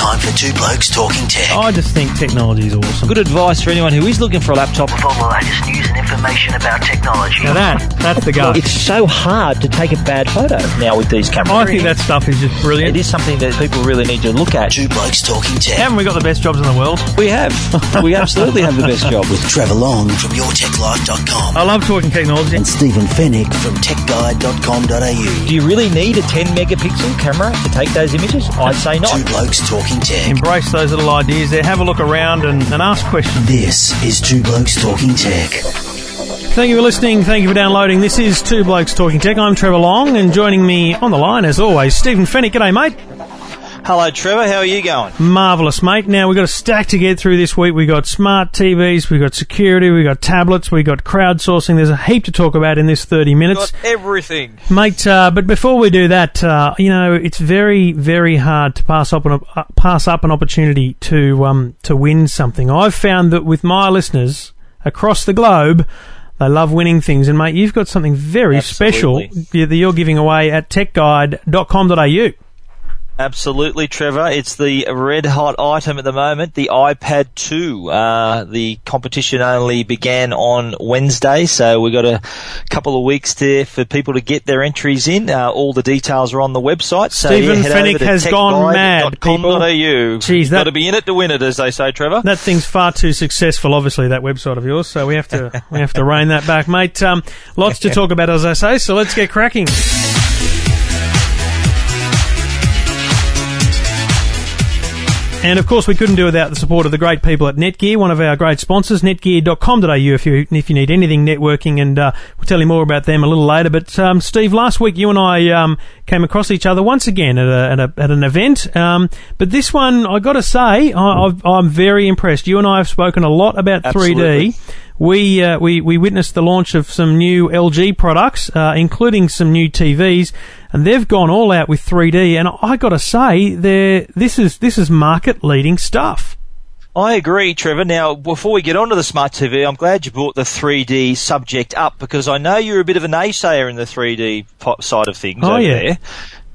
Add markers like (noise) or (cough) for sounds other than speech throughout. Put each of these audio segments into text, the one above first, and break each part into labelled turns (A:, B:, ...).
A: time for Two Blokes Talking Tech.
B: I just think technology is awesome.
C: Good advice for anyone who is looking for a laptop.
A: With all the latest news and information about technology.
B: Now that, that's the guy.
C: It's so hard to take a bad photo now with these cameras.
B: I think that stuff is just brilliant.
C: It is something that people really need to look at.
A: Two Blokes Talking Tech.
B: Haven't we got the best jobs in the world?
C: We have. (laughs) We absolutely have the best job.
A: With Trevor Long from YourTechLife.com.
B: I love talking technology.
A: and Stephen Fenech from TechGuide.com.au.
C: Do you really need a 10 megapixel camera to take those images? I'd say not. Two.
A: Blokes Talking Tech.
B: Embrace those little ideas there. Have a look around and, and ask questions.
A: This is Two Blokes Talking Tech.
B: Thank you for listening. Thank you for downloading. This is Two Blokes Talking Tech. I'm Trevor Long, and joining me on the line, as always, Stephen Fenech. G'day, mate.
C: Hello, Trevor. How are you going?
B: Marvellous, mate. Now, we've got a stack to get through this week. We've got smart TVs, we've got security, we've got tablets, we've got crowdsourcing. There's a heap to talk about in this 30 minutes.
C: Got everything.
B: Mate, uh, but before we do that, uh, you know, it's very, very hard to pass up an, uh, pass up an opportunity to, um, to win something. I've found that with my listeners across the globe, they love winning things. And mate, you've got something very
C: Absolutely.
B: special that you're giving away at techguide.com.au.
C: Absolutely, Trevor. It's the red hot item at the moment, the iPad 2. Uh, the competition only began on Wednesday, so we've got a couple of weeks there for people to get their entries in. Uh, all the details are on the website. So
B: Stephen
C: yeah, Fenech
B: has gone mad, people. Jeez, that-
C: got to be in it to win it, as they say, Trevor.
B: That thing's far too successful, obviously, that website of yours. So we have to we have to rein that back, mate. Um, lots to talk about, as I say. So let's get cracking. And of course, we couldn't do without the support of the great people at Netgear, one of our great sponsors, netgear.com.au if you, if you need anything networking, and uh, we'll tell you more about them a little later. But um, Steve, last week you and I um, came across each other once again at, a, at, a, at an event. Um, but this one, i got to say, I, I'm very impressed. You and I have spoken a lot about
C: Absolutely.
B: 3D. We, uh, we we witnessed the launch of some new LG products, uh, including some new TVs, and they've gone all out with 3D. And I got to say, they're, this is this is market leading stuff.
C: I agree, Trevor. Now, before we get on to the smart TV, I'm glad you brought the 3D subject up because I know you're a bit of a naysayer in the 3D po- side of things
B: Oh, yeah.
C: there.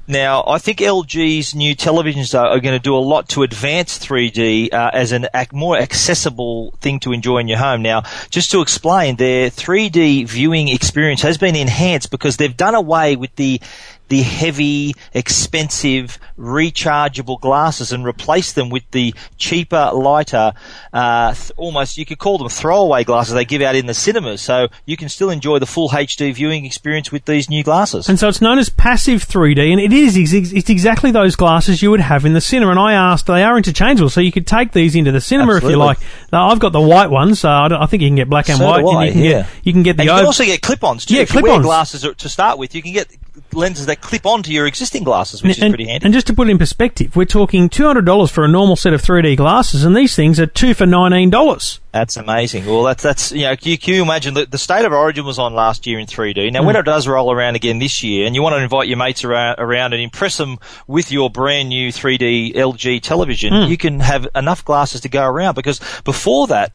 C: Now, I think LG's new televisions are, are going to do a lot to advance 3D uh, as a ac- more accessible thing to enjoy in your home. Now, just to explain, their 3D viewing experience has been enhanced because they've done away with the the heavy, expensive, rechargeable glasses and replace them with the cheaper, lighter, uh, th- almost you could call them throwaway glasses they give out in the cinemas. So you can still enjoy the full HD viewing experience with these new glasses.
B: And so it's known as passive 3D, and it is ex- it's exactly those glasses you would have in the cinema. And I asked, they are interchangeable, so you could take these into the cinema if you like. Now, I've got the white ones, so I, I think you can get black and
C: So
B: white.
C: do
B: and you can
C: yeah.
B: get you can get the
C: And you can also get clip-ons too.
B: Yeah,
C: if
B: clip-ons.
C: glasses to start with, you can get lenses that clip onto your existing glasses, which
B: and,
C: is pretty handy.
B: and just to put it in perspective, we're talking two hundred dollars for a normal set of 3D glasses, and these things are two for nineteen dollars.
C: That's amazing. Well, that's that's you know, can you imagine the, the state of origin was on last year in 3D. Now,
B: Hmm.
C: when it does roll around again this year, and you want to invite your mates around, around and impress them with your brand new 3D LG television,
B: Hmm.
C: you can have enough glasses to go around. Because before that,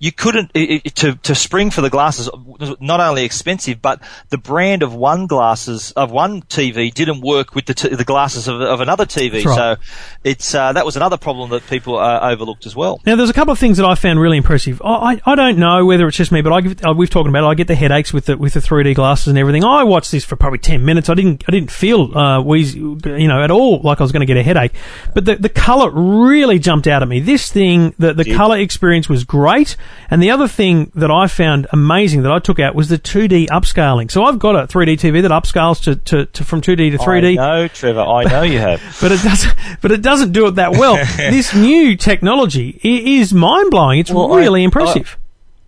C: you couldn't i i to to spring for the glasses was not only expensive, but the brand of one glasses of one TV didn't work with the t- the glasses of, of another TV.
B: Right.
C: So it's uh, that was another problem that people uh, overlooked as well.
B: Now, there's a couple of things that I found really impressive. I, I, I don't know whether it's just me, but I give, uh, we've talked about it. I get the headaches with the with the 3D glasses and everything. I watched this for probably 10 minutes. I didn't I didn't feel uh, wheezy, you know, at all like I was going to get a headache. But the the color really jumped out at me. This thing, the the color experience was great. And the other thing that I found amazing that I took out was the 2D upscaling. So I've got a 3D TV that upscales to, to, to from 2D to 3D.
C: I know, Trevor. I know you have. (laughs)
B: but it doesn't. But it doesn't do it that well. (laughs) this new technology is mind blowing. It's
C: Well, I-
B: really oh, impressive.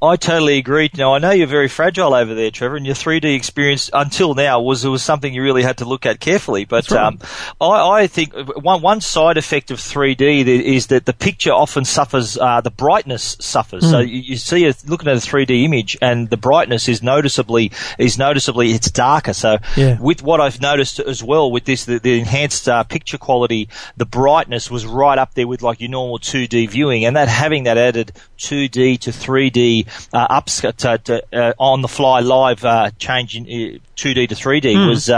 C: I totally agree. Now I know you're very fragile over there, Trevor, and your 3D experience until now was was something you really had to look at carefully. But
B: right.
C: um, I, I think one one side effect of 3D is that the picture often suffers, uh, the brightness suffers. So you, you see, a, looking at a 3D image, and the brightness is noticeably is noticeably it's darker. So
B: Yeah.
C: with what I've noticed as well with this, the, the enhanced uh, picture quality, the brightness was right up there with like your normal 2D viewing, and that having that added 2D to 3D uh, ups uh, on the fly live uh, change uh, 2D to 3D was.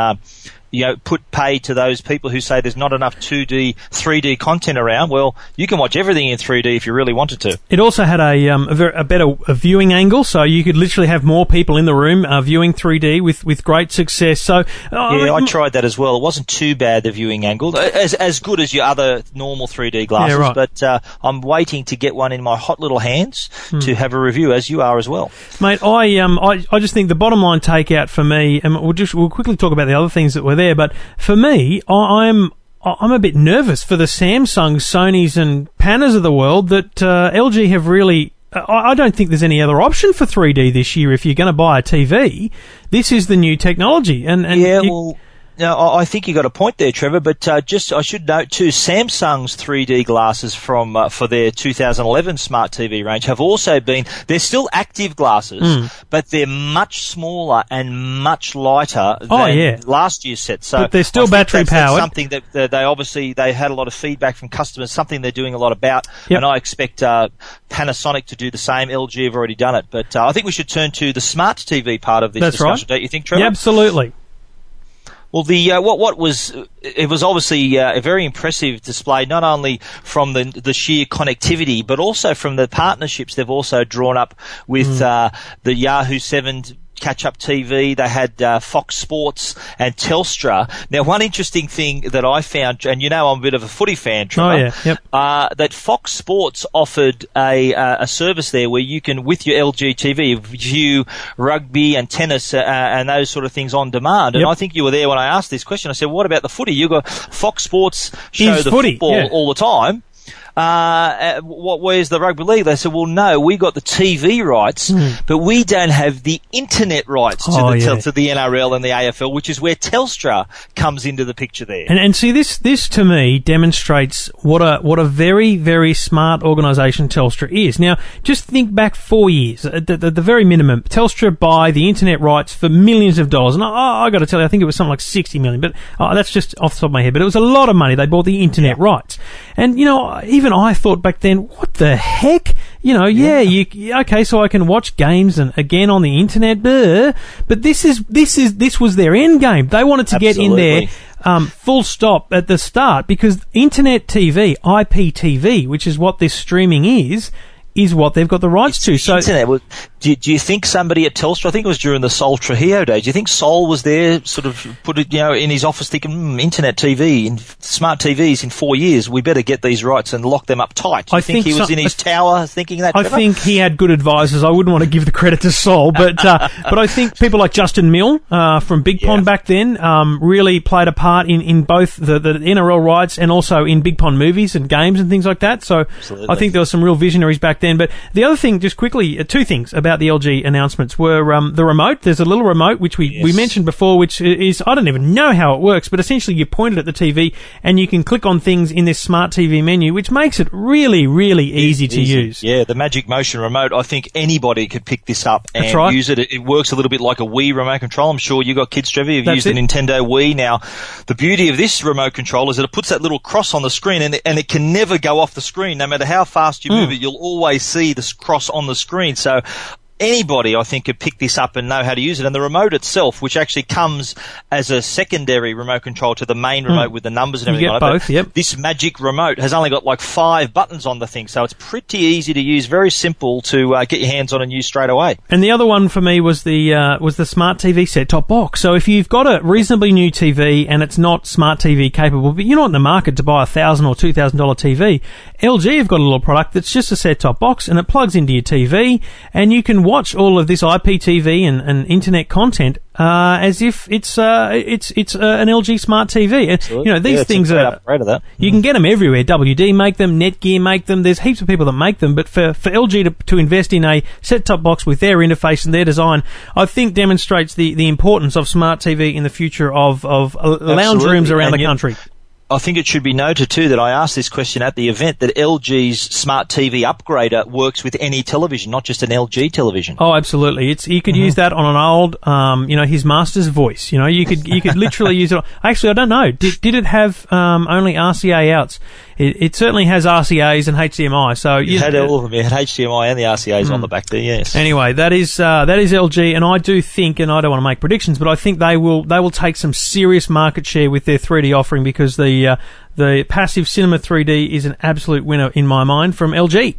C: You know, put pay to those people who say there's not enough 2D, 3D content around. Well, you can watch everything in 3D if you really wanted to.
B: It also had a, um, a, ver- a better a viewing angle, so you could literally have more people in the room uh, viewing 3D with, with great success. So, uh,
C: Yeah, I tried that as well. It wasn't too bad the viewing angle, as as good as your other normal 3D glasses.
B: Yeah, right.
C: But uh, I'm waiting to get one in my hot little hands
B: Hmm.
C: to have a review, as you are as well.
B: Mate, I um, I, I just think the bottom line takeout for me, and we'll just we'll quickly talk about the other things that were there, but for me, I, I'm I'm a bit nervous for the Samsungs, Sonys, and Panas of the world that uh, LG have really. I I don't think there's any other option for 3D this year. If you're going to buy a TV, this is the new technology, and, and
C: Yeah,
B: you-
C: well, no, I I think you got a point there, Trevor. But uh, just I should note too, Samsung's 3D glasses from uh, for their 2011 smart TV range have also been. They're still active glasses,
B: Hmm.
C: but they're much smaller and much lighter than
B: Oh, yeah.
C: last year's set. So
B: But they're still battery
C: that's- that's
B: powered.
C: Something that they obviously they had a lot of feedback from customers. Something they're doing a lot about,
B: Yep.
C: and I expect uh, Panasonic to do the same. LG have already done it, but uh, I think we should turn to the smart TV part of this
B: That's right.
C: discussion. Don't you think, Trevor?
B: yeah, absolutely.
C: Well, the uh, what what was it was obviously uh, a very impressive display, not only from the the sheer connectivity, but also from the partnerships they've also drawn up with uh, the Yahoo Seven. Catch up TV. They had uh, Fox Sports and Telstra. Now, one interesting thing that I found, and you know I'm a bit of a footy fan, Trevor.
B: Oh, yeah, yep.
C: Uh, that Fox Sports offered a uh, a service there where you can, with your LG TV, view rugby and tennis uh, and those sort of things on demand. And
B: Yep.
C: I think you were there when I asked this question. I said, "What about the footy? You got Fox Sports show
B: Is
C: the
B: footy,
C: football
B: yeah.
C: all the time." Uh, uh, what, where's the rugby league? They said, well, no, we got the TV rights, but we don't have the internet rights to.
B: Oh,
C: the,
B: yeah.
C: to the NRL and the AFL, which is where Telstra comes into the picture there.
B: And, and see this this to me demonstrates what a what a very very smart organisation Telstra is. Now, just think back four years at the, the, the very minimum. Telstra buy the internet rights for millions of dollars, and I, I got to tell you, I think it was something like sixty million. But uh, that's just off the top of my head. But it was a lot of money. They bought the internet rights, and you know, even I thought back then, what the heck? You know, yeah, you okay, so I can watch games and again on the internet, bleh. but this is this is this was their end game. They wanted to get in there um, full stop at the start because internet TV, IPTV, which is what this streaming is, is what they've got the rights to. So
C: internet. Do, do you think somebody at Telstra? I think it was during the Sol Trujillo days. Do you think Sol was there, sort of put it, you know, in his office, thinking, hmm, internet TV and smart TVs in four years, we better get these rights and lock them up tight. Do you
B: I
C: think,
B: think
C: he was
B: so-
C: in his tower thinking that?
B: I
C: Trevor?
B: think he had good advisors. I wouldn't want to give the credit to Sol, but uh, (laughs) but I think people like Justin Milne uh, from Big Pond
C: Yeah.
B: back then um, really played a part in, in both the, the NRL rights and also in Big Pond movies and games and things like that. So
C: Absolutely.
B: I think there were some real visionaries back then. But the other thing, just quickly, uh, two things about the LG announcements were um, the remote. There's a little remote which we, we mentioned before, which is I don't even know how it works, but essentially you point it at the TV and you can click on things in this smart TV menu, which makes it really really easy to use.
C: Yeah, the Magic Motion remote. I think anybody could pick this up and
B: right.
C: use it. it. Works a little bit like a Wii remote control. I'm sure you got kids, Trevor. You've
B: That's
C: used
B: it.
C: the Nintendo Wii. Now, the beauty of this remote control is that it puts that little cross on the screen, and it, and it can never go off the screen. No matter how fast you
B: Hmm.
C: move it, you'll always see this cross on the screen. So. Anybody, I think, could pick this up and know how to use it. And the remote itself, which actually comes as a secondary remote control to the main remote with the numbers and
B: Hmm. You
C: everything
B: get
C: but
B: both, yep.
C: This magic remote has only got like five buttons on the thing, so it's pretty easy to use, very simple to uh, get your hands on and use straight away.
B: And the other one for me was the uh, was the smart TV set top box. So if you've got a reasonably new TV and it's not smart TV capable, but you're not in the market to buy a thousand or two thousand dollar TV, LG have got a little product that's just a set top box and it plugs into your TV, and you can watch all of this IPTV and, and internet content uh, as if it's uh, it's it's uh, an LG smart TV. And, You know these
C: Yeah,
B: things are
C: upgrade of that.
B: you can get them everywhere. WD make them, Netgear make them. There's heaps of people that make them. But for, for LG to, to invest in a set-top box with their interface and their design, I think demonstrates the, the importance of smart TV in the future of, of uh, lounge
C: Absolutely.
B: rooms around
C: And
B: the
C: you-
B: country.
C: I think it should be noted too that I asked this question at the event that LG's smart TV upgrader works with any television, not just an LG television.
B: Oh, absolutely. It's you could use that on an old, um, you know, his master's voice. You know, you could you could literally use it. On, actually, I don't know. Did, did it have um, only RCA outs? It, it certainly has RCA's and HDMI. So
C: It
B: you
C: had all of them. It had HDMI and the RCA's on the back there. Yes.
B: Anyway, that is uh, that is LG, and I do think, and I don't want to make predictions, but I think they will they will take some serious market share with their 3D offering because the uh, the passive cinema 3D is an absolute winner in my mind from LG.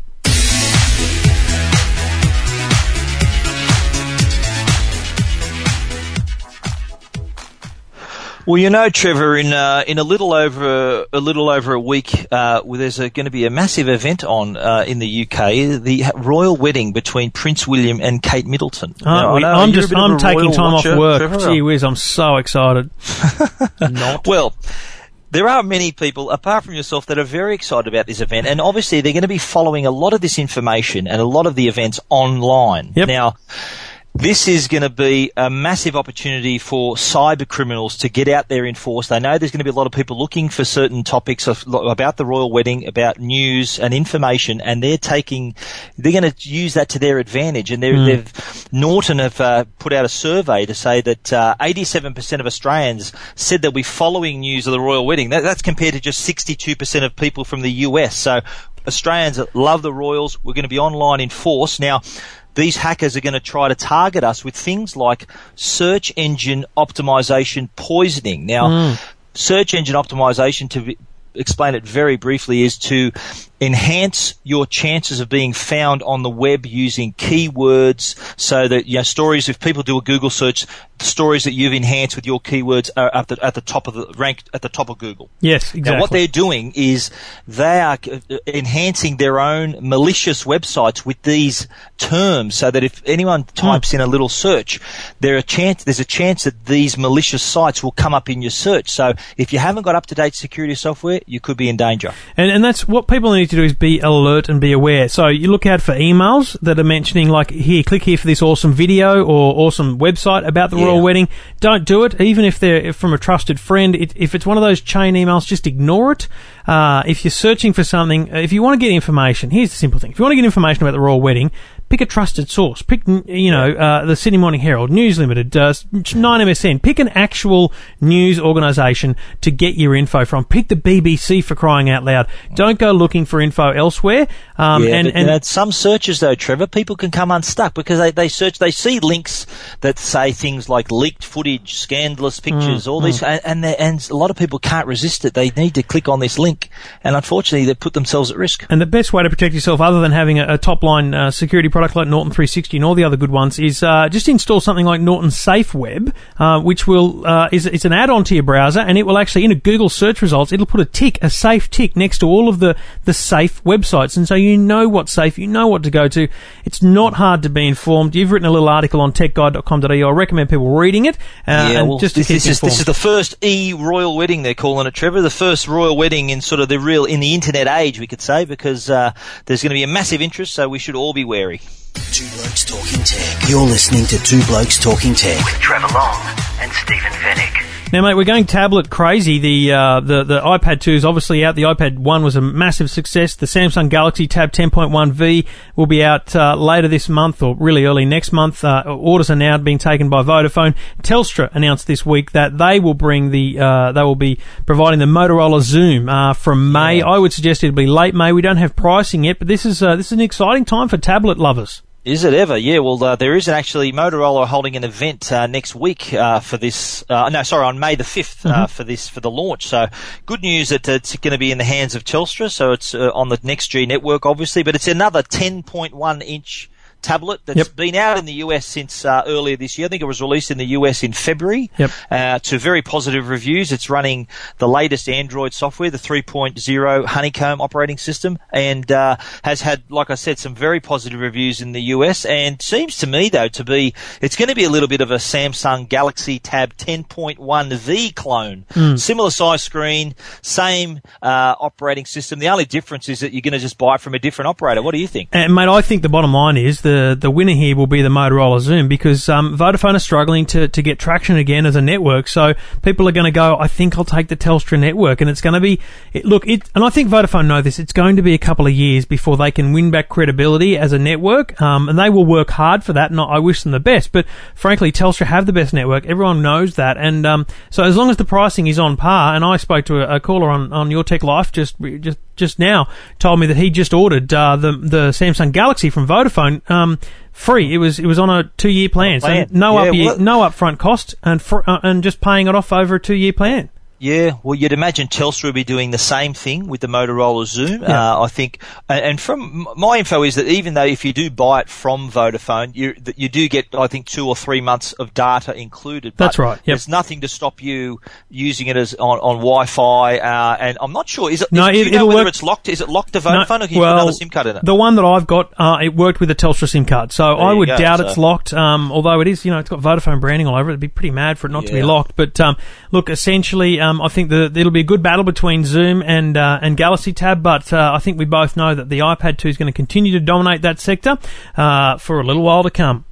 C: Well, you know, Trevor, in uh, in a little over a little over a week, uh, well, there's going to be a massive event on uh, in the UK, the royal wedding between Prince William and Kate Middleton.
B: Uh,
C: Now, I
B: we-
C: know
B: I'm just I'm taking time
C: watcher,
B: off work.
C: Trevor.
B: Gee whiz, I'm so excited. (laughs) Not.
C: Well, there are many people, apart from yourself, that are very excited about this event, and obviously they're going to be following a lot of this information and a lot of the events online.
B: Yep.
C: Now, this is going to be a massive opportunity for cyber criminals to get out there in force. They know there's going to be a lot of people looking for certain topics of, about the royal wedding, about news and information, and they're taking, they're going to use that to their advantage. And they're, they've, Norton have uh, put out a survey to say that uh, 87% of Australians said they'll be following news of the royal wedding. That, that's compared to just 62% of people from the US. So Australians love the royals. We're going to be online in force. Now, these hackers are going to try to target us with things like search engine optimization poisoning. Now, hmm. search engine optimization, to be, explain it very briefly, is to enhance your chances of being found on the web using keywords so that you know stories if people do a google search the stories that you've enhanced with your keywords are at the, at the top of the ranked at the top of google
B: Yes, exactly.
C: now, what they're doing is they are enhancing their own malicious websites with these terms, so that if anyone hmm. types in a little search, there a chance there's a chance that these malicious sites will come up in your search. So if you haven't got up to date security software, you could be in danger.
B: And, and that's what people need to do is be alert and be aware. So you look out for emails that are mentioning like here, click here for this awesome video or awesome website about the
C: Yeah.
B: royal wedding. Don't do it, even if they're from a trusted friend. It, if it's one of those chain emails, just ignore it. Uh, if you're searching for something, if you want to get information, here's the simple thing: if you want to get information about the royal wedding. Pick a trusted source. Pick, you know, uh, the Sydney Morning Herald, News Limited, uh, 9MSN. Pick an actual news organisation to get your info from. Pick the BBC for crying out loud. Don't go looking for info elsewhere. Um,
C: yeah,
B: and,
C: but,
B: and
C: you know, some searches though, Trevor, people can come unstuck because they, they search, they see links that say things like leaked footage, scandalous pictures,
B: Mm,
C: all these, and and, and a lot of people can't resist it. They need to click on this link, and unfortunately, they put themselves at risk.
B: And the best way to protect yourself, other than having a, a top line uh, security product like Norton 360 and all the other good ones, is uh, just install something like Norton Safe Web, uh, which will uh, is it's an add-on to your browser, and it will actually in a Google search results, it'll put a tick, a safe tick next to all of the the safe websites, and so you know what's safe, you know what to go to. It's not hard to be informed. You've written a little article on techguide.com.au. I recommend people reading it, uh,
C: yeah,
B: and
C: well,
B: just to
C: this, this is this is the first e royal wedding they're calling it, Trevor. The first royal wedding in sort of the real in the internet age, we could say, because uh, there's going to be a massive interest, so we should all be wary.
A: Two Blokes Talking Tech. You're listening to Two Blokes Talking Tech.
D: with Trevor Long and Stephen Fenech.
B: Now, mate, we're going tablet crazy. The uh, the the iPad 2 is obviously out. The iPad 1 was a massive success. The Samsung Galaxy Tab 10.1V will be out uh, later this month, or really early next month. Uh, orders are now being taken by Vodafone. Telstra announced this week that they will bring the uh, they will be providing the Motorola XOOM uh, from May. I would suggest it'll be late May. We don't have pricing yet, but this is uh, this is an exciting time for tablet lovers.
C: Is it ever? Yeah. Well, uh, there is actually Motorola holding an event uh, next week uh, for this. Uh, no, sorry, on May the 5th uh, for this for the launch. So good news that it's going to be in the hands of Telstra. So it's uh, on the Next G network, obviously, but it's another 10.1 inch tablet that's
B: Yep.
C: been out in the US since uh, earlier this year. I think it was released in the US in February.
B: Yep.
C: Uh, to very positive reviews. It's running the latest Android software, the 3.0 Honeycomb operating system, and uh, has had, like I said, some very positive reviews in the US. And seems to me, though, to be it's going to be a little bit of a Samsung Galaxy Tab 10.1V clone. Similar size screen, same uh, operating system. The only difference is that you're going to just buy it from a different operator. What do you think?
B: And mate, I think the bottom line is that the, the winner here will be the Motorola XOOM because um, Vodafone are struggling to, to get traction again as a network. So people are going to go, I think I'll take the Telstra network. And it's going to be, it, look, it, and I think Vodafone know this, it's going to be a couple of years before they can win back credibility as a network. Um, and they will work hard for that. And I wish them the best. But frankly, Telstra have the best network. Everyone knows that. And um, so as long as the pricing is on par, and I spoke to a, a caller on, on Your Tech Life just, just just now told me that he just ordered uh, the the Samsung Galaxy from Vodafone um, free. It was it was on a two year plan,
C: plan.
B: so no
C: Yeah,
B: up
C: well-
B: no upfront cost, and uh, and just paying it off over a two year plan.
C: Yeah, well, you'd imagine Telstra would be doing the same thing with the Motorola XOOM.
B: Yeah.
C: Uh, I think, and from my info is that even though if you do buy it from Vodafone, you you do get, I think, two or three months of data included. But
B: That's right, yep.
C: There's nothing to stop you using it as on, on Wi-Fi, uh, and I'm not sure. Is it?
B: No,
C: is,
B: it- it'll
C: whether
B: work-
C: it's locked? Is it locked to
B: No,
C: Vodafone, or can you put another SIM card in it?
B: The one that I've got, uh, it worked with a Telstra SIM card, so I would
C: go,
B: doubt
C: so-
B: it's locked. Um, although it is, you know, it's got Vodafone branding all over it. It'd be pretty mad for it not to be locked. But um, look, essentially, um, I think the, it'll be a good battle between XOOM and uh, and Galaxy Tab. But uh, I think we both know that the iPad 2 is going to continue to dominate that sector uh, for a little while to come.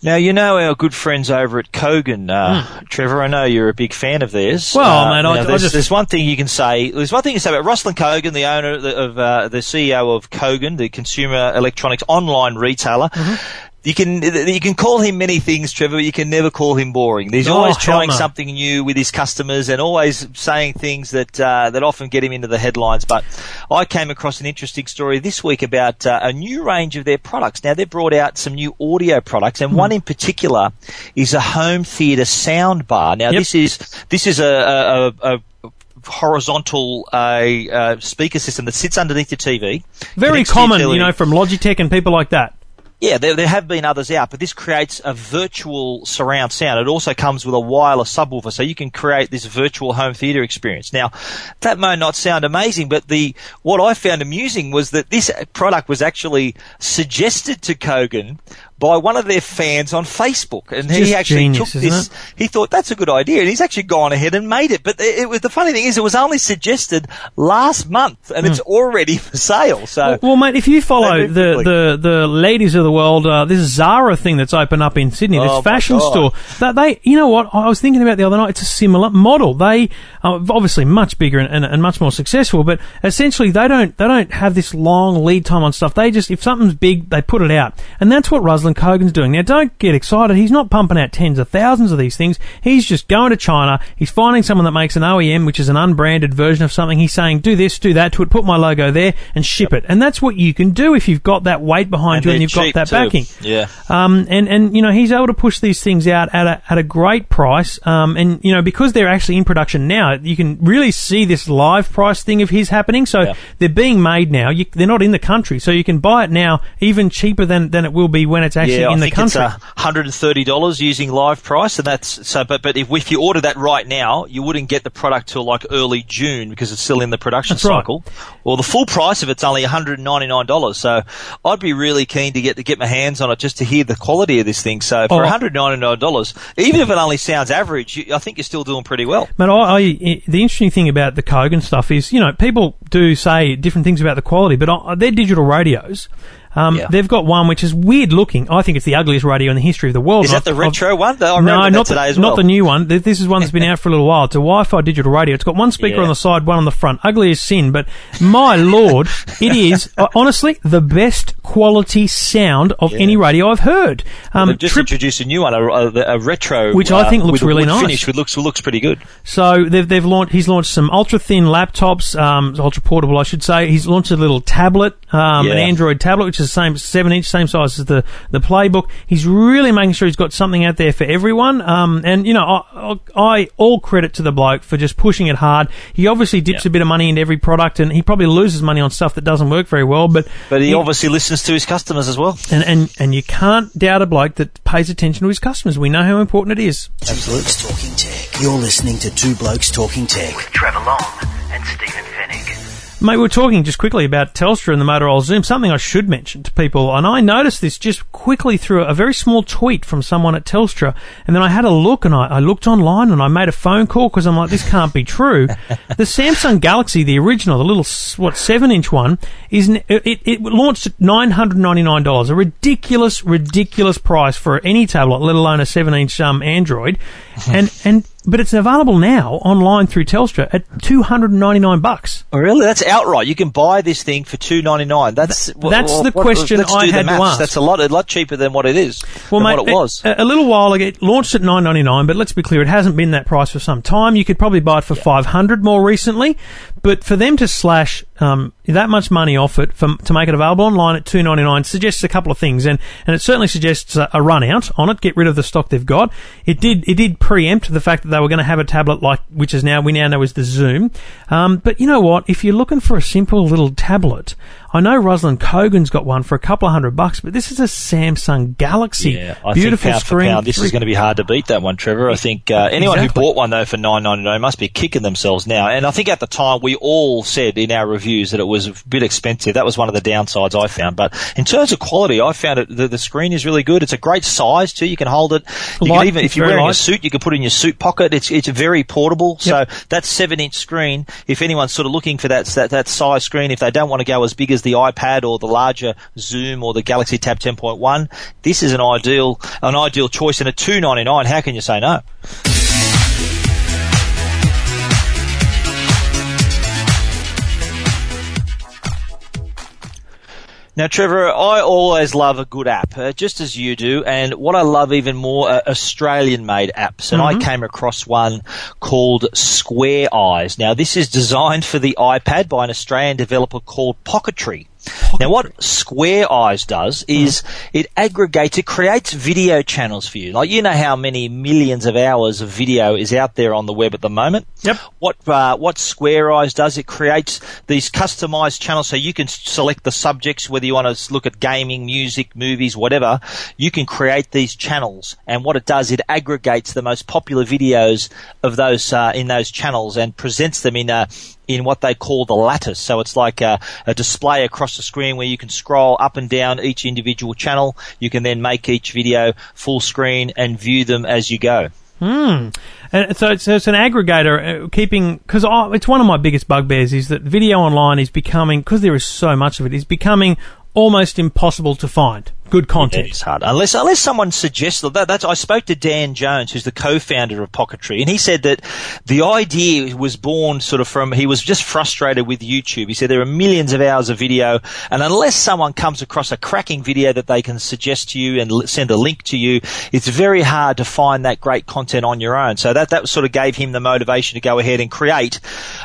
C: Now you know our good friends over at Kogan, uh, Trevor. I know you're a big fan of theirs.
B: Well,
C: uh,
B: mate, I-
C: now,
B: I
C: there's,
B: just-
C: there's one thing you can say. There's one thing you can say about Ruslan Kogan, the owner of, the, of uh, the CEO of Kogan, the consumer electronics online retailer.
B: Mm-hmm.
C: You can you can call him many things, Trevor. But you can never call him boring. He's
B: Oh,
C: always trying
B: no.
C: something new with his customers and always saying things that uh, that often get him into the headlines. But I came across an interesting story this week about uh, a new range of their products. Now they've brought out some new audio products, and
B: Hmm.
C: one in particular is a home theater sound bar. Now
B: Yep.
C: this is this is a, a, a, a horizontal uh, uh, speaker system that sits underneath your TV.
B: Very common, you know, from Logitech and people like that.
C: Yeah, there, there have been others out, but this creates a virtual surround sound. It also comes with a wireless subwoofer, so you can create this virtual home theater experience. Now, that may not sound amazing, but the what I found amusing was that this product was actually suggested to Kogan by one of their fans on Facebook, and he
B: Just
C: actually
B: genius,
C: took this. He thought that's a good idea, and he's actually gone ahead and made it. But it, it was the funny thing is, it was only suggested last month, and it's already (laughs) for sale. So.
B: Hmm. Well, well, mate, if you follow the, the, the ladies of the world, uh, this Zara thing that's opened up in Sydney, this
C: Oh,
B: fashion store, that they, you know what, I was thinking about the other night, it's a similar model. They are obviously much bigger and, and, and much more successful, but essentially they don't, they don't have this long lead time on stuff. They just, if something's big, they put it out. And that's what Ruslan Kogan's doing. Now, don't get excited. He's not pumping out tens of thousands of these things. He's just going to China. He's finding someone that makes an OEM, which is an unbranded version of something. He's saying, do this, do that to it, put my logo there and ship it. And that's what you can do if you've got that weight behind you and you've got that
C: too.
B: backing.
C: Yeah.
B: Um, and, and, you know, he's able to push these things out at a, at a great price. Um, and, you know, because they're actually in production now, you can really see this live price thing of his happening. So
C: Yeah.
B: they're being made now. You, they're not in the country. So you can buy it now even cheaper than, than it will be when it's actually
C: yeah,
B: in
C: I
B: the
C: think
B: country.
C: it's uh, hundred and thirty dollars using live price, and that's so. But but if, if you order that right now, you wouldn't get the product till like early June because it's still in the production
B: That's right.
C: cycle. Well, the full price of it's only one hundred and ninety nine dollars. So I'd be really keen to get to get my hands on it just to hear the quality of this thing. So for
B: Oh.
C: one hundred ninety nine dollars, even if it only sounds average, you, I think you're still doing pretty well.
B: But I, I, the interesting thing about the Kogan stuff is, you know, people do say different things about the quality, but uh, they're digital radios. Um,
C: Yeah.
B: They've got one which is weird looking. I think it's the ugliest radio in the history of the world.
C: Is that the
B: I've- I've-
C: retro one? I remember
B: no, not
C: today
B: the,
C: as well.
B: not the new one. This is one that's been (laughs) out for a little while. It's a Wi-Fi digital radio. It's got one speaker
C: Yeah.
B: on the side, one on the front. Ugly as sin, but my (laughs) lord, it is uh, honestly the best quality sound of any radio I've heard. Um,
C: They've just
B: trip-
C: introduced a new one, a, a, a retro,
B: Which I
C: uh,
B: think looks
C: with
B: really
C: wood
B: nice.
C: Finish, which looks looks pretty good.
B: So they've they've launched. He's launched some ultra thin laptops, um, ultra portable, I should say. He's launched a little tablet, um, an Android tablet, which is the same seven inch, same size as the the Playbook. He's really making sure he's got something out there for everyone. Um, and you know, I, I, I all credit to the bloke for just pushing it hard. He obviously dips
C: Yeah.
B: a bit of money into every product, and he probably loses money on stuff that doesn't work very well. But
C: But he obviously listens to his customers as well.
B: and and and you can't doubt a bloke that pays attention to his customers. We know how important it is.
A: Two Blokes Talking Tech. You're listening to Two Blokes Talking Tech.
D: With Trevor Long and Stephen Fenech.
B: Mate, we we're talking just quickly about Telstra and the Motorola XOOM, Something I should mention to people, and I noticed this just quickly through a very small tweet from someone at Telstra, and then I had a look and I, I looked online and I made a phone call because I'm like, this can't be true. (laughs) the Samsung Galaxy, the original, the little what seven inch one, is it, it launched at nine hundred ninety nine dollars, a ridiculous, ridiculous price for any tablet, let alone a seven inch um, Android, (laughs) and and but it's available now online through Telstra at two hundred and ninety nine bucks.
C: Oh, really? That's outright. You can buy this thing for two ninety nine. That's
B: that's the what, question I had to ask.
C: That's a lot, a lot cheaper than what it is. Well, mate, what it was
B: a, a, little while ago, it launched at nine ninety nine. But let's be clear, it hasn't been that price for some time. You could probably buy it for yeah. five hundred more recently. But for them to slash um, that much money off it for, to make it available online at two ninety nine suggests a couple of things, and, and it certainly suggests a, a, run out on it. Get rid of the stock they've got. It did it did preempt the fact that they were going to have a tablet like which is now we now know is the XOOM. Um, but you know what? If you're looking for a simple little tablet, I know Ruslan Kogan's got one for a couple of hundred bucks, but this is a Samsung Galaxy. Yeah, I Beautiful
C: think
B: screen.
C: Pound, this is going to be hard to beat that one, Trevor. I think uh, anyone exactly. who bought one though for nine ninety nine must be kicking themselves now. And I think at the time we all said in our reviews that it was a bit expensive. That was one of the downsides I found. But in terms of quality, I found it the, the screen is really good. It's a great size too. You can hold it. You light, can even if you're wearing light. a suit, you can put it in your suit pocket. It's it's very portable. Yep. So that seven inch screen, if anyone's sort of looking for that that that size screen, if they don't want to go as big as the iPad or the larger XOOM or the Galaxy Tab 10.1, this is an ideal an ideal choice. And at 299, how can you say no? Now, Trevor, I always love a good app, uh, just as you do. And what I love even more are Australian-made apps. And mm-hmm. I came across one called Square Eyes. Now, this is designed for the iPad by an Australian developer called Pocketry. Now, what Square Eyes does is mm. it aggregates, it creates video channels for you. Like you know how many millions of hours of video is out there on the web at the moment.
B: Yep.
C: What uh, what Square Eyes does, it creates these customized channels so you can select the subjects, whether you want to look at gaming, music, movies, whatever. You can create these channels, and what it does, it aggregates the most popular videos of those uh, in those channels and presents them in a in what they call the lattice. So it's like a, a, display across the screen where you can scroll up and down each individual channel. You can then make each video full screen and view them as you go.
B: Hmm. And so it's, it's an aggregator, uh, keeping because it's one of my biggest bugbears is that video online is becoming because there is so much of it is becoming almost impossible to find good content.
C: it's hard unless unless someone suggests that. That's I spoke to Dan Jones, who's the co-founder of Pocketry, and he said that the idea was born sort of from he was just frustrated with YouTube. He said there are millions of hours of video, and unless someone comes across a cracking video that they can suggest to you and send a link to you, it's very hard to find that great content on your own. So that that sort of gave him the motivation to go ahead and create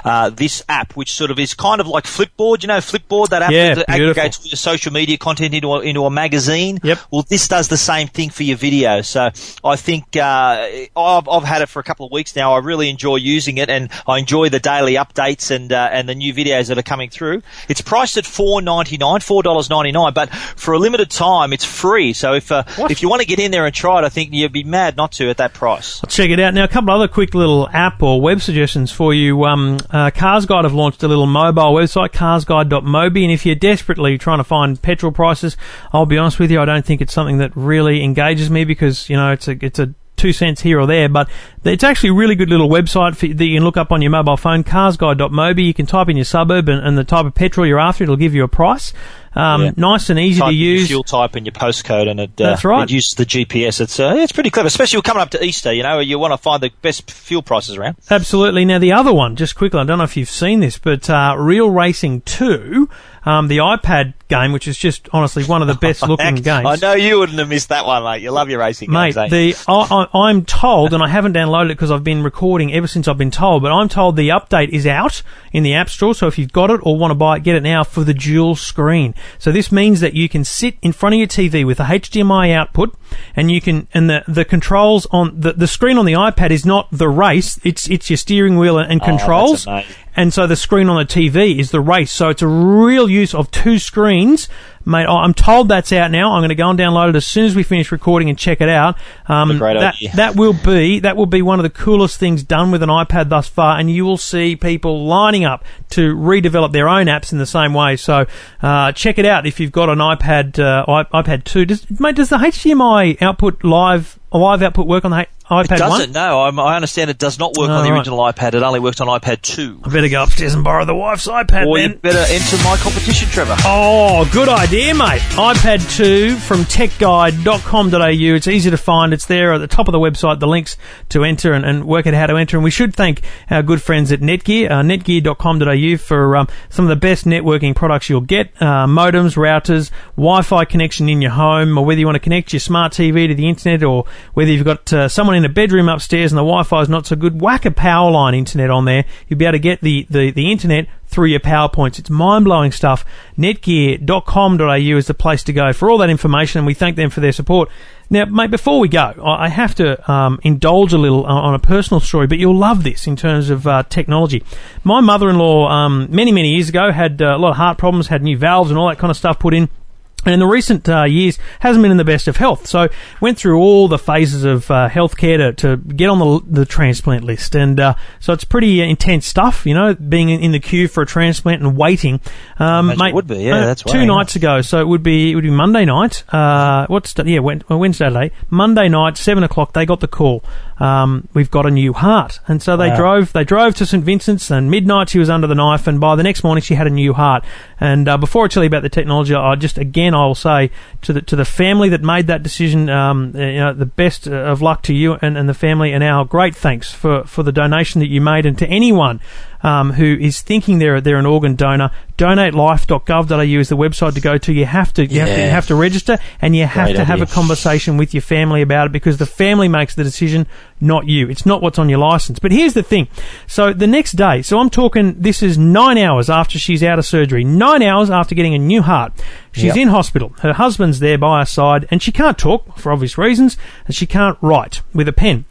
C: uh, this app, which sort of is kind of like Flipboard. You know, Flipboard that app
B: yeah,
C: that
B: beautiful.
C: aggregates all your social media content into a, into a magazine
B: Yep.
C: Well, this does the same thing for your video. So I think uh, I've, I've had it for a couple of weeks now. I really enjoy using it, and I enjoy the daily updates and uh, and the new videos that are coming through. It's priced at four ninety nine, four dollars ninety nine, but for a limited time, it's free. So if uh, if you want to get in there and try it, I think you'd be mad not to at that price.
B: I'll check it out now. A couple other quick little app or web suggestions for you. Um, uh, Cars Guide have launched a little mobile website, carsguide.mobi, and if you're desperately trying to find petrol prices, I'll be honest with you, I don't think it's something that really engages me because you know it's a it's a two cents here or there, but it's actually a really good little website for, that you can look up on your mobile phone, carsguide.mobi. You can type in your suburb and, and, the type of petrol you're after. It'll give you a price. Um, yeah. Nice and easy
C: type
B: to use.
C: fuel type and your postcode, and it,
B: uh, That's right.
C: it uses the GPS. It's uh, it's pretty clever, especially coming up to Easter. You know, you want to find the best fuel prices around.
B: Absolutely. Now the other one, just quickly, I don't know if you've seen this, but uh, Real Racing Two um, the iPad game, which is just honestly one of the (laughs) best looking games.
C: I know you wouldn't have missed that one, mate. You love your racing
B: mate,
C: games,
B: the I, am told, and I haven't downloaded it because I've been recording ever since I've been told, but I'm told the update is out in the App Store. So if you've got it or want to buy it, get it now for the dual screen. So this means that you can sit in front of your TV with a HDMI output, and you can and the the controls on the the screen on the iPad is not the race. It's it's your steering wheel and, and
C: oh,
B: controls and so the screen on the TV is the race. So it's a real use of two screens. Mate, I'm told that's out now. I'm going to go and download it as soon as we finish recording and check it out. Um,
C: great
B: that,
C: idea.
B: that will be that will be one of the coolest things done with an iPad thus far, and you will see people lining up to redevelop their own apps in the same way. So uh, check it out if you've got an iPad uh, iPad two. Does, mate, does the HDMI output live live output work on the iPad
C: Does
B: one?
C: it? No, I'm, I understand it does not work
B: Oh,
C: on the
B: right.
C: original iPad. It only works on iPad 2.
B: I better go upstairs and borrow the wife's iPad
C: Or
B: then.
C: you better enter my competition, Trevor.
B: Oh, good idea, mate. iPad 2 from techguide.com.au. It's easy to find. It's there at the top of the website, the links to enter and, and work out how to enter. And we should thank our good friends at Netgear, uh, netgear.com.au for um, some of the best networking products you'll get. Uh, modems, routers, Wi-Fi connection in your home, or whether you want to connect your smart TV to the internet, or whether you've got uh, someone in a bedroom upstairs and the Wi-Fi is not so good, whack a power line internet on there. You'll be able to get the, the, the internet through your PowerPoints. It's mind blowing stuff. Netgear.com.au is the place to go for all that information, and we thank them for their support. Now, mate, before we go, I have to um, indulge a little on on a personal story, but you'll love this in terms of uh, technology. My mother in law, um, many, many years ago, had uh, a lot of heart problems, had new valves and all that kind of stuff put in. And in the recent uh, years, hasn't been in the best of health. So went through all the phases of uh, healthcare to, to get on the, the transplant list, and uh, so it's pretty uh, intense stuff. You know, being in, the queue for a transplant and waiting. Um, mate,
C: would be, yeah,
B: uh,
C: that's
B: two
C: yeah.
B: nights ago. So it would be it would be Monday night. Uh, what's the, yeah Wednesday late Monday night seven o'clock. They got the call. Um, we've got a new heart, and so they
C: Wow.
B: drove. They drove to St Vincent's, and midnight she was under the knife, and by the next morning she had a new heart. And uh, before I tell you about the technology, I just again I will say to the to the family that made that decision, um, you know, the best uh, of luck to you and, and the family, and our great thanks for for the donation that you made, and to anyone. Um, who is thinking they're they're an organ donor? DonateLife.gov.au is the website to go to. You have to you have to you have to register, and you have
C: Great
B: to have a conversation with your family about it because the family makes the decision, not you. It's not what's on your license. But here's the thing. So the next day, so I'm talking, this is nine hours after she's out of surgery, nine hours after getting a new heart. She's
C: Yep.
B: in hospital. Her husband's there by her side, and she can't talk for obvious reasons, and she can't write with a pen.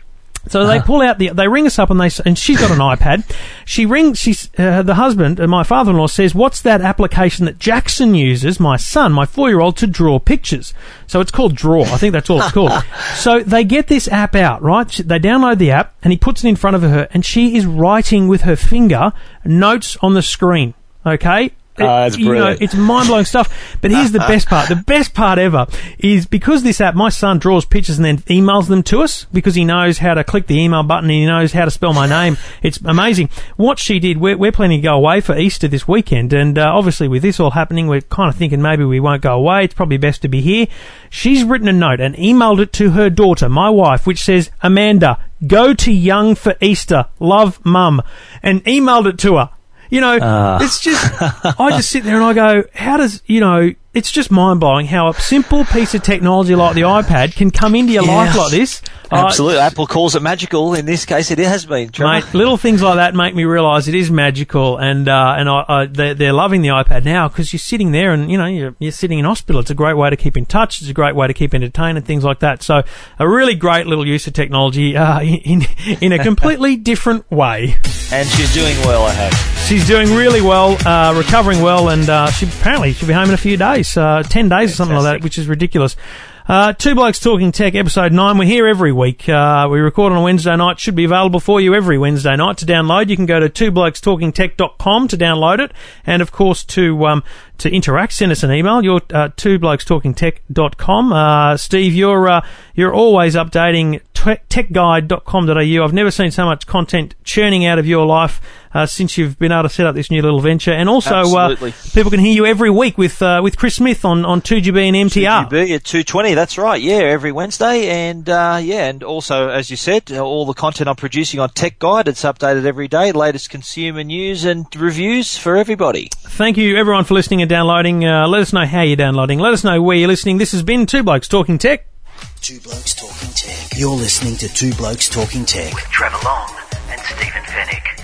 B: So they pull out the, they ring us up and they, and she's got an (laughs) iPad. She rings, she's, uh, the husband, uh, my father-in-law says, what's that application that Jackson uses, my son, my four-year-old, to draw pictures? So it's called Draw. I think that's all it's (laughs) called. so they get this app out, right? They download the app and he puts it in front of her and she is writing with her finger notes on the screen. Okay?
C: Oh, that's
B: you know, it's mind blowing stuff. But here's the best part. The best part ever is because this app, my son draws pictures and then emails them to us because he knows how to click the email button and he knows how to spell my name. (laughs) It's amazing. What she did, we're, we're planning to go away for Easter this weekend. And uh, obviously, with this all happening, we're kind of thinking maybe we won't go away. It's probably best to be here. She's written a note and emailed it to her daughter, my wife, which says, Amanda, go to Young for Easter. Love, mum. And emailed it to her. You know,
C: Ah.
B: it's just, (laughs) I just sit there and I go, how does, you know, it's just mind blowing how a simple piece of technology like the iPad can come into your
C: Yeah.
B: life like this. Uh,
C: Absolutely. Apple calls it magical. In this case, it has been, Trevor.
B: Mate, little things like that make me realise it is magical, and uh, and I, I, they're, they're loving the iPad now because you're sitting there and you know you're, you're sitting in hospital. It's a great way to keep in touch. It's a great way to keep entertained and things like that. So a really great little use of technology uh, (laughs) in in a completely (laughs) different way.
C: And she's doing well, I hope.
B: She's doing really well, uh, recovering well, and uh, she apparently she'll be home in a few days, uh, ten days or something like that, which is ridiculous. Uh, Two Blokes Talking Tech, episode 9. We're here every week. Uh, we record on a Wednesday night. Should be available for you every Wednesday night to download. You can go to twoblokestalkingtech.com to download it. And of course, to, um, to interact, send us an email. You're, uh, twoblokestalkingtech.com. Uh, Steve, you're, uh, you're always updating techguide.com.au. I've never seen so much content churning out of your life, uh, since you've been able to set up this new little venture. And also, uh, people can hear you every week with, uh, with Chris Smith on, on 2GB and MTR.
C: UB at 220, that's right, yeah, every Wednesday. And, uh, yeah, and also, as you said, all the content I'm producing on Tech Guide, it's updated every day, latest consumer news and reviews for everybody.
B: Thank you everyone for listening and downloading. Uh, let us know how you're downloading. Let us know where you're listening. This has been Two Blokes Talking Tech.
A: Two Blokes Talking Tech. You're listening to Two Blokes Talking Tech.
D: with Trevor Long and Stephen Fenech.